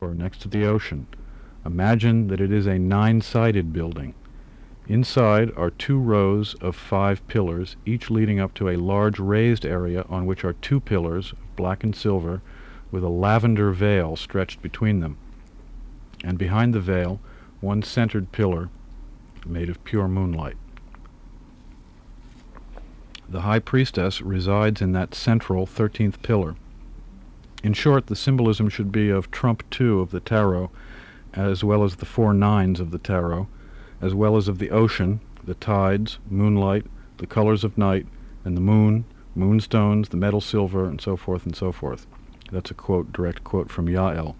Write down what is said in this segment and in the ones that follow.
or next to the ocean. Imagine that it is a nine-sided building. Inside are two rows of five pillars, each leading up to a large raised area on which are two pillars, black and silver, with a lavender veil stretched between them. And behind the veil, one centered pillar made of pure moonlight. The high priestess resides in that central thirteenth pillar. In short, the symbolism should be of trump two of the tarot, as well as the four nines of the tarot, as well as of the ocean, the tides, moonlight, the colors of night, and the moon, moonstones, the metal silver, and so forth and so forth. That's a quote, direct quote from Yael,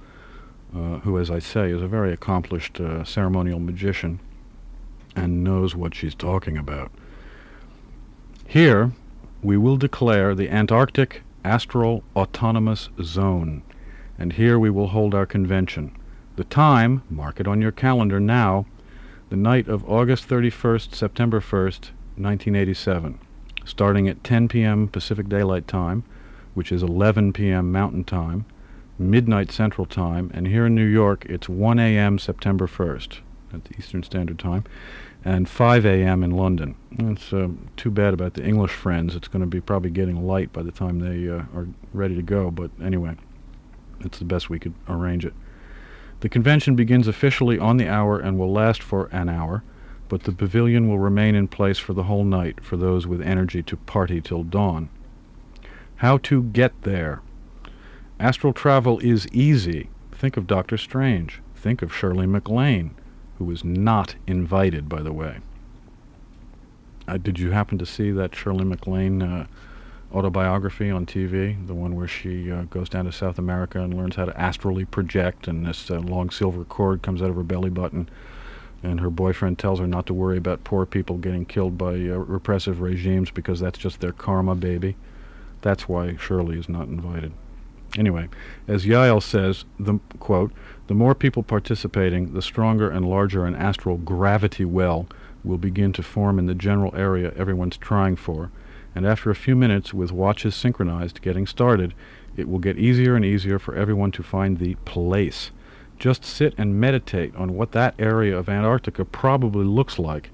uh, who, as I say, is a very accomplished uh, ceremonial magician and knows what she's talking about. Here, we will declare the Antarctic Astral Autonomous Zone, and here we will hold our convention. The time, mark it on your calendar now, the night of August 31st, September 1st, 1987, starting at 10 p.m. Pacific Daylight Time, which is 11 p.m. Mountain Time, midnight Central Time, and here in New York it's 1 a.m. September 1st, that's Eastern Standard Time, and 5 a.m. in London. It's uh, too bad about the English friends. It's going to be probably getting light by the time they uh, are ready to go, but anyway, it's the best we could arrange it. The convention begins officially on the hour and will last for an hour, but the pavilion will remain in place for the whole night for those with energy to party till dawn. How to get there? Astral travel is easy. Think of Doctor Strange. Think of Shirley MacLaine who was not invited, by the way. Uh, did you happen to see that Shirley MacLaine uh, autobiography on TV, the one where she uh, goes down to South America and learns how to astrally project, and this uh, long silver cord comes out of her belly button, and her boyfriend tells her not to worry about poor people getting killed by uh, repressive regimes because that's just their karma, baby. That's why Shirley is not invited. Anyway, as Yael says, the quote, the more people participating, the stronger and larger an astral gravity well will begin to form in the general area everyone's trying for, and after a few minutes, with watches synchronized getting started, it will get easier and easier for everyone to find the place. Just sit and meditate on what that area of Antarctica probably looks like,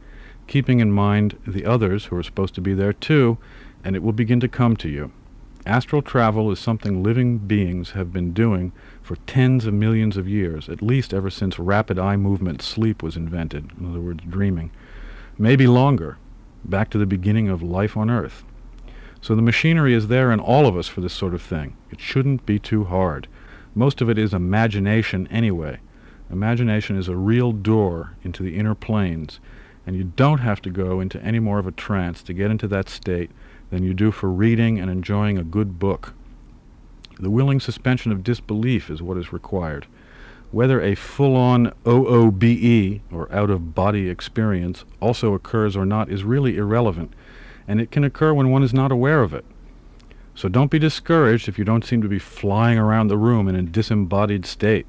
keeping in mind the others who are supposed to be there too, and it will begin to come to you. Astral travel is something living beings have been doing for tens of millions of years, at least ever since rapid eye movement sleep was invented, in other words, dreaming. Maybe longer, back to the beginning of life on Earth. So the machinery is there in all of us for this sort of thing. It shouldn't be too hard. Most of it is imagination anyway. Imagination is a real door into the inner planes, and you don't have to go into any more of a trance to get into that state than you do for reading and enjoying a good book. The willing suspension of disbelief is what is required. Whether a full-on OOBE, or out-of-body experience, also occurs or not is really irrelevant, and it can occur when one is not aware of it. So don't be discouraged if you don't seem to be flying around the room in a disembodied state.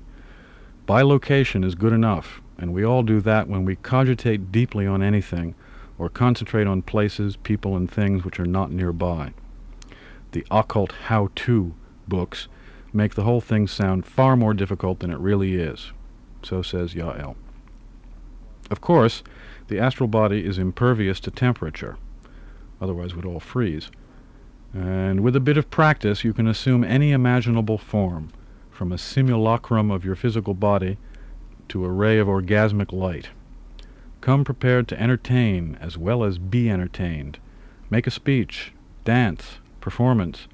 Bilocation is good enough, and we all do that when we cogitate deeply on anything, or concentrate on places, people, and things which are not nearby. The occult how-to books make the whole thing sound far more difficult than it really is. So says Yael. Of course, the astral body is impervious to temperature, otherwise we'd all freeze. And with a bit of practice, you can assume any imaginable form, from a simulacrum of your physical body to a ray of orgasmic light. Come prepared to entertain as well as be entertained. Make a speech, dance, performance.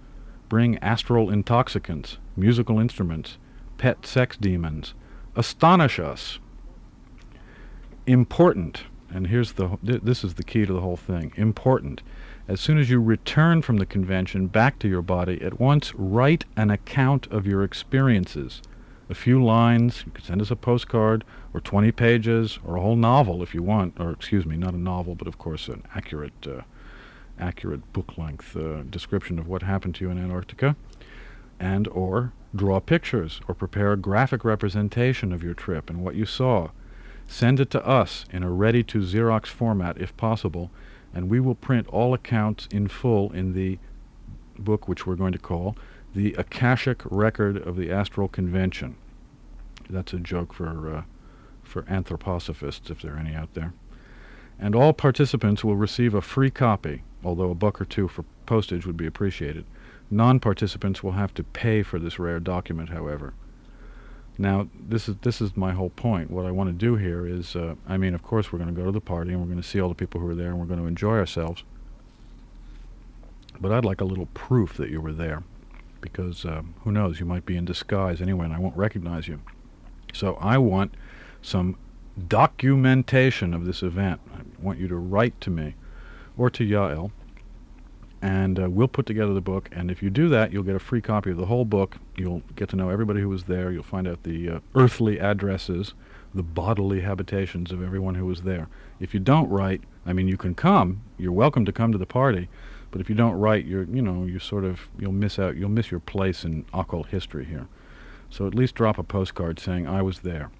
Bring astral intoxicants, musical instruments, pet sex demons. Astonish us. Important, and here's the this is the key to the whole thing. Important. As soon as you return from the convention back to your body, at once write an account of your experiences a few lines. You can send us a postcard or 20 pages or a whole novel if you want, or excuse me, not a novel, but of course an accurate, uh, accurate book-length uh, description of what happened to you in Antarctica, and or draw pictures or prepare a graphic representation of your trip and what you saw. Send it to us in a ready-to Xerox format if possible, and we will print all accounts in full in the book which we're going to call the Akashic Record of the Astral Convention. That's a joke for uh, for anthroposophists, if there are any out there. And all participants will receive a free copy, although a buck or two for postage would be appreciated. Non-participants will have to pay for this rare document, however. Now, this is this is my whole point. What I want to do here is, uh, I mean, of course, we're going to go to the party and we're going to see all the people who are there and we're going to enjoy ourselves. But I'd like a little proof that you were there, because uh, who knows, you might be in disguise anyway, and I won't recognize you. So I want some documentation of this event. I want you to write to me or to Yael and uh, we'll put together the book. And if you do that, you'll get a free copy of the whole book. You'll get to know everybody who was there. You'll find out the uh, earthly addresses, the bodily habitations of everyone who was there. If you don't write, I mean, you can come. You're welcome to come to the party, but if you don't write, you're you know you sort of you'll miss out. You'll miss your place in occult history here. So at least drop a postcard saying I was there,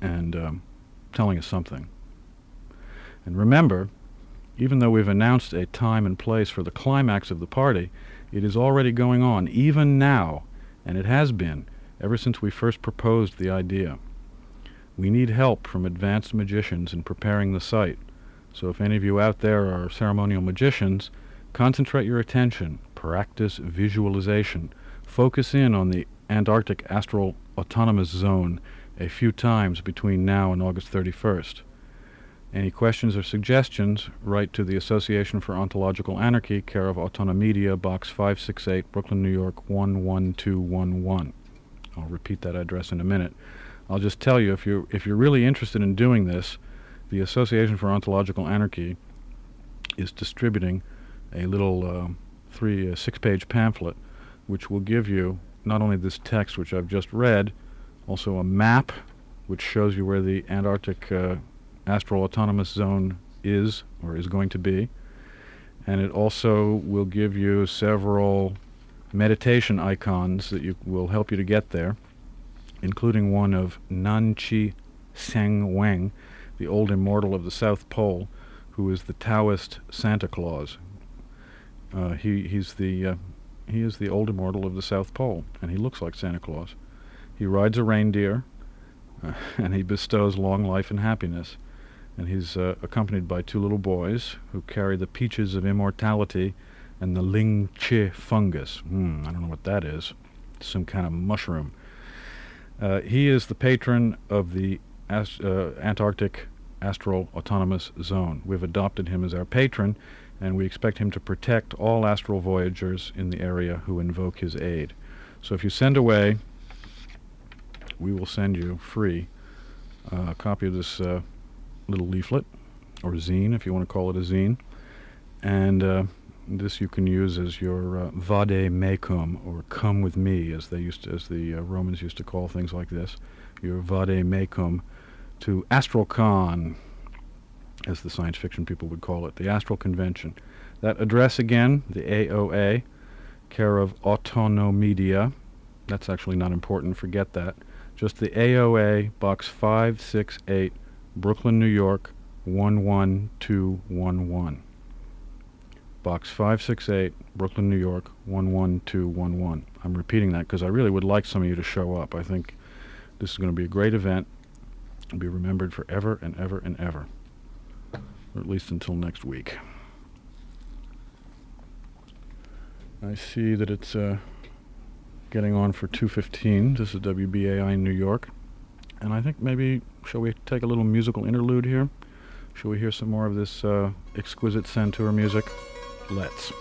and um, telling us something. And remember, even though we've announced a time and place for the climax of the party, it is already going on, even now, and it has been ever since we first proposed the idea. We need help from advanced magicians in preparing the site, so if any of you out there are ceremonial magicians, concentrate your attention, practice visualization, focus in on the Antarctic Astral Autonomous Zone a few times between now and August 31st. Any questions or suggestions, write to the Association for Ontological Anarchy, care of Autonomedia, Box 568, Brooklyn, New York 11211. I'll repeat that address in a minute. I'll just tell you if you're if you're really interested in doing this, the Association for Ontological Anarchy is distributing a little uh, three uh, six-page pamphlet, which will give you not only this text which I've just read, also a map which shows you where the Antarctic uh, astral autonomous zone is or is going to be. And it also will give you several meditation icons that you, will help you to get there, including one of Nanchi Seng Weng, the old immortal of the South Pole, who is the Taoist Santa Claus. Uh, he, he's the, uh, he is the old immortal of the South Pole, and he looks like Santa Claus. He rides a reindeer, uh, and he bestows long life and happiness and he's uh, accompanied by two little boys who carry the peaches of immortality and the Ling Chi fungus. Hmm, I don't know what that is. Some kind of mushroom. Uh, he is the patron of the Ast- uh, Antarctic Astral Autonomous Zone. We've adopted him as our patron, and we expect him to protect all astral voyagers in the area who invoke his aid. So if you send away, we will send you free uh, a copy of this uh, little leaflet, or zine if you want to call it a zine. And uh, this you can use as your uh, vade mecum, or come with me, as they used to, as the uh, Romans used to call things like this. Your vade mecum to AstralCon, as the science fiction people would call it, the Astral Convention. That address again, the AOA, care of Autonomedia. That's actually not important, forget that. Just the AOA, box 568, Brooklyn, New York 11211. Box 568, Brooklyn, New York 11211. I'm repeating that because I really would like some of you to show up. I think this is going to be a great event. Be remembered forever and ever and ever. Or at least until next week. I see that it's uh, getting on for 215. This is WBAI in New York. And I think maybe, shall we take a little musical interlude here? Shall we hear some more of this uh, exquisite Santur music? Let's.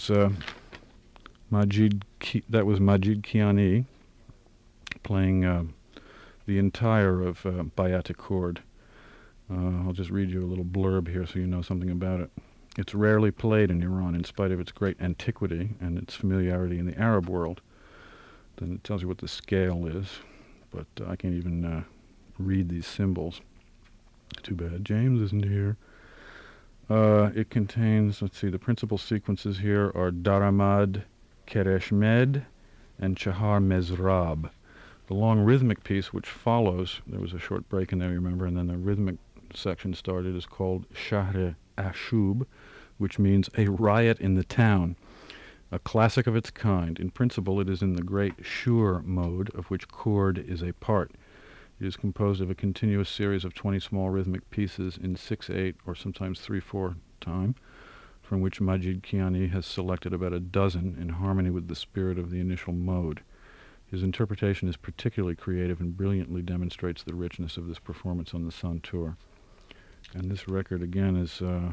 Was uh, Majid. Ki- that was Majid Kiani playing uh, the entire of uh, Bayat Kord. Uh, I'll just read you a little blurb here so you know something about it. It's rarely played in Iran in spite of its great antiquity and its familiarity in the Arab world. Then it tells you what the scale is, but I can't even uh, read these symbols. Too bad James isn't here. Uh, it contains, let's see, the principal sequences here are Daramad, Kereshmeh, and Chahar Mezrab. The long rhythmic piece which follows, there was a short break in there, you remember, and then the rhythmic section started, is called Shahr Ashub, which means a riot in the town. A classic of its kind. In principle, it is in the great Shur mode, of which Kord is a part. It is composed of a continuous series of 20 small rhythmic pieces in 6-8 or sometimes 3-4 time, from which Majid Kiani has selected about a dozen in harmony with the spirit of the initial mode. His interpretation is particularly creative and brilliantly demonstrates the richness of this performance on the Santur. And this record, again, is uh,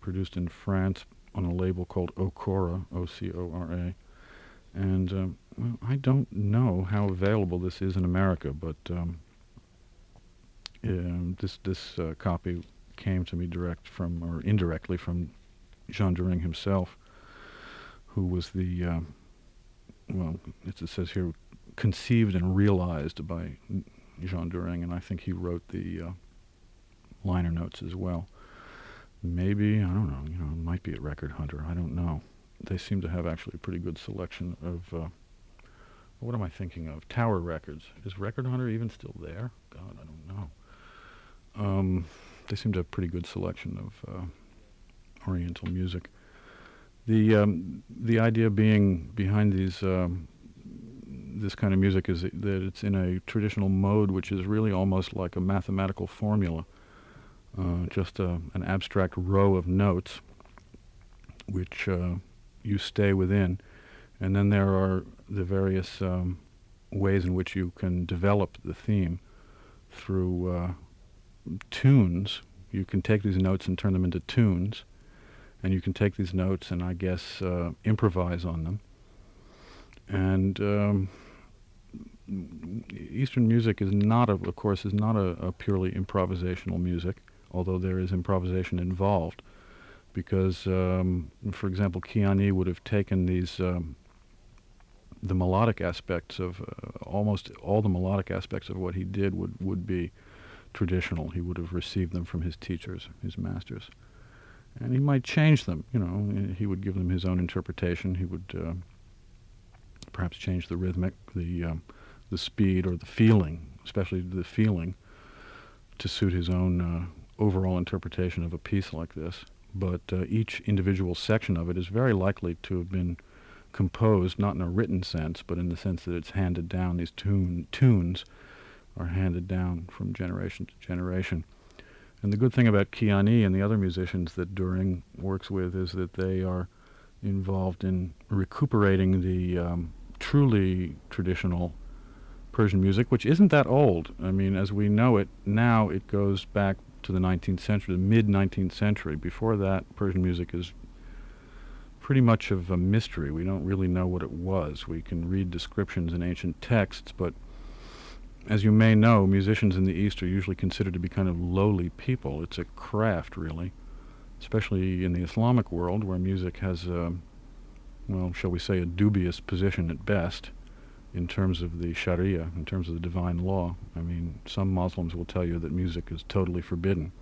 produced in France on a label called Ocora, O-C-O-R-A. And, um, well, I don't know how available this is in America, but um, um, this this uh, copy came to me direct from or indirectly from Jean During himself, who was the uh, well, it says here conceived and realized by Jean During, and I think he wrote the uh, liner notes as well. Maybe I don't know. You know, it might be at Record Hunter. I don't know. They seem to have actually a pretty good selection of. Uh, what am I thinking of? Tower Records. Is Record Hunter even still there? God, I don't know. Um, they seem to have a pretty good selection of uh, Oriental music. The um, the idea being behind these um, this kind of music is that it's in a traditional mode, which is really almost like a mathematical formula, uh, just a, an abstract row of notes, which uh, you stay within, and then there are the various um, ways in which you can develop the theme through uh, tunes. You can take these notes and turn them into tunes, and you can take these notes and I guess uh, improvise on them. And um, Eastern music is not, a, of course, is not a, a, purely improvisational music, although there is improvisation involved. Because, um, for example, Kiani would have taken these um, the melodic aspects of uh, almost all the melodic aspects of what he did would would be traditional. He would have received them from his teachers, his masters. And he might change them, you know, he would give them his own interpretation. He would uh, perhaps change the rhythmic, the, um, the speed, or the feeling, especially the feeling, to suit his own uh, overall interpretation of a piece like this. But uh, each individual section of it is very likely to have been composed, not in a written sense, but in the sense that it's handed down, these tune, tunes are handed down from generation to generation. And the good thing about Kiani and the other musicians that During works with is that they are involved in recuperating the um, truly traditional Persian music, which isn't that old. I mean, as we know it now, it goes back to the 19th century, the mid 19th century. Before that, Persian music is pretty much of a mystery. We don't really know what it was. We can read descriptions in ancient texts, but as you may know, musicians in the East are usually considered to be kind of lowly people. It's a craft, really, especially in the Islamic world, where music has, a, well, shall we say, a dubious position at best in terms of the Sharia, in terms of the divine law. I mean, some Muslims will tell you that music is totally forbidden.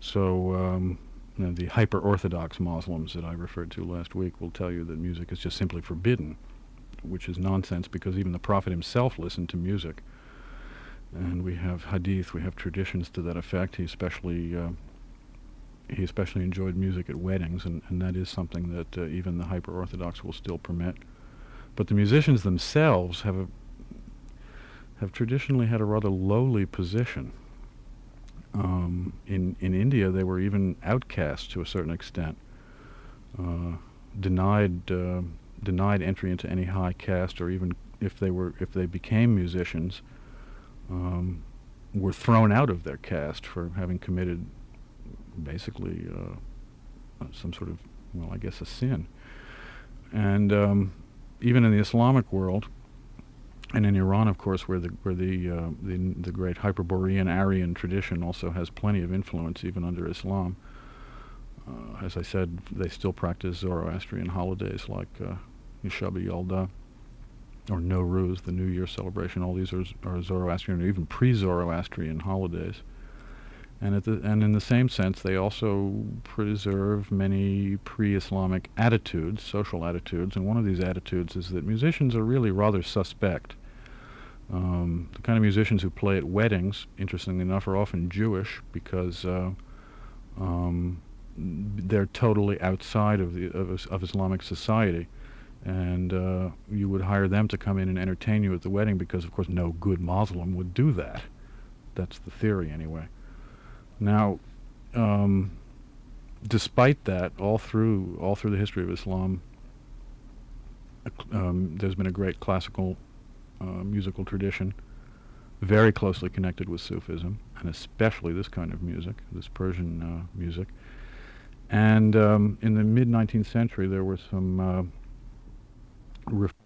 So, um, you know, the hyper Orthodox Muslims that I referred to last week will tell you that music is just simply forbidden, which is nonsense because even the Prophet himself listened to music and we have hadith, we have traditions to that effect. He especially uh, he especially enjoyed music at weddings, and, and that is something that uh, even the hyper orthodox will still permit. But the musicians themselves have a, have traditionally had a rather lowly position. Um, in in India, they were even outcast to a certain extent, uh, denied uh, denied entry into any high caste, or even if they were if they became musicians um, were thrown out of their caste for having committed basically uh, some sort of, well, I guess a sin. and um, even in the Islamic world, and in Iran, of course, where the where the uh, the, the great Hyperborean Aryan tradition also has plenty of influence, even under Islam. Uh, as I said, they still practice Zoroastrian holidays like uh, or Nowruz, the New Year celebration. All these are, are Zoroastrian or even pre-Zoroastrian holidays. And, the, and in the same sense, they also preserve many pre-Islamic attitudes, social attitudes. And one of these attitudes is that musicians are really rather suspect. Um, the kind of musicians who play at weddings, interestingly enough, are often Jewish because uh, um, they're totally outside of the of, of Islamic society, and uh, you would hire them to come in and entertain you at the wedding because, of course, no good Muslim would do that. That's the theory, anyway. Now, um, despite that, all through all through the history of Islam, um, there's been a great classical uh, musical tradition, very closely connected with Sufism, and especially this kind of music, this Persian uh, music. And um, in the mid 19th century, there were some uh,